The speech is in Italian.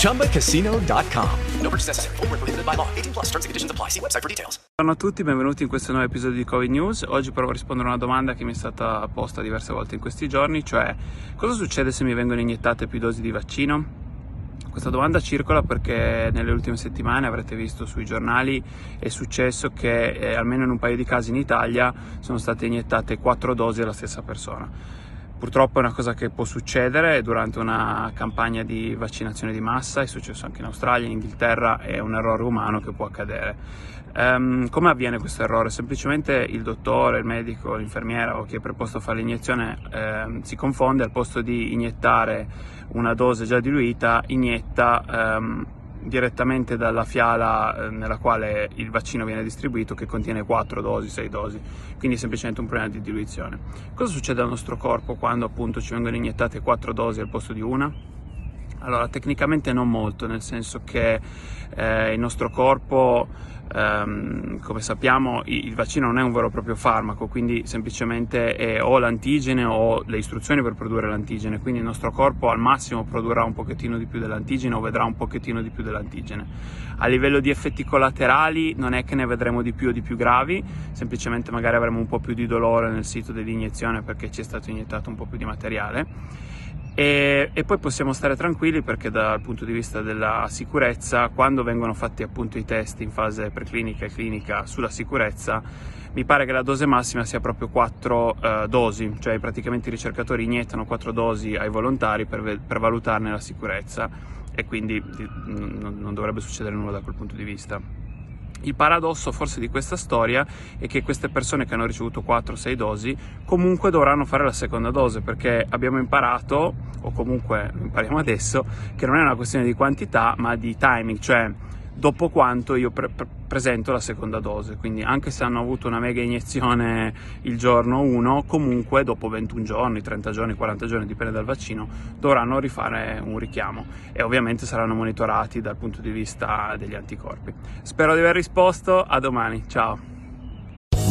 ChumbaCasino.com. No purchase necessary. Full prohibited by law. 18 plus terms and conditions apply. See website for details. Buongiorno a tutti, benvenuti in questo nuovo episodio di Covid News. Oggi provo a rispondere a una domanda che mi è stata posta diverse volte in questi giorni, cioè cosa succede se mi vengono iniettate più dosi di vaccino? Questa domanda circola perché nelle ultime settimane avrete visto sui giornali è successo che eh, almeno in un paio di casi in Italia sono state iniettate quattro dosi alla stessa persona. Purtroppo è una cosa che può succedere durante una campagna di vaccinazione di massa, è successo anche in Australia, in Inghilterra, è un errore umano che può accadere. Um, come avviene questo errore? Semplicemente il dottore, il medico, l'infermiera o chi è preposto a fare l'iniezione eh, si confonde al posto di iniettare una dose già diluita, inietta ehm, direttamente dalla fiala eh, nella quale il vaccino viene distribuito che contiene 4 dosi, 6 dosi, quindi è semplicemente un problema di diluizione. Cosa succede al nostro corpo quando appunto ci vengono iniettate 4 dosi al posto di una? Allora, tecnicamente non molto, nel senso che eh, il nostro corpo, ehm, come sappiamo, il vaccino non è un vero e proprio farmaco, quindi semplicemente è o l'antigene o le istruzioni per produrre l'antigene, quindi il nostro corpo al massimo produrrà un pochettino di più dell'antigene o vedrà un pochettino di più dell'antigene. A livello di effetti collaterali non è che ne vedremo di più o di più gravi, semplicemente magari avremo un po' più di dolore nel sito dell'iniezione perché ci è stato iniettato un po' più di materiale e, e, poi possiamo stare tranquilli perché dal punto di vista della sicurezza, quando vengono fatti appunto i test in fase preclinica e clinica sulla sicurezza, mi pare che la dose massima sia proprio 4 uh, dosi, cioè praticamente i ricercatori iniettano 4 dosi ai volontari per, per valutarne la sicurezza e quindi non, non dovrebbe succedere nulla da quel punto di vista. Il paradosso forse di questa storia è che queste persone che hanno ricevuto 4-6 dosi comunque dovranno fare la seconda dose perché abbiamo imparato, o comunque impariamo adesso, che non è una questione di quantità ma di timing, cioè dopo quanto io pre- pre- presento la seconda dose. Quindi anche se hanno avuto una mega iniezione il giorno 1, comunque dopo 21 giorni, 30 giorni, 40 giorni, dipende dal vaccino, dovranno rifare un richiamo e ovviamente saranno monitorati dal punto di vista degli anticorpi. Spero di aver risposto, a domani, ciao.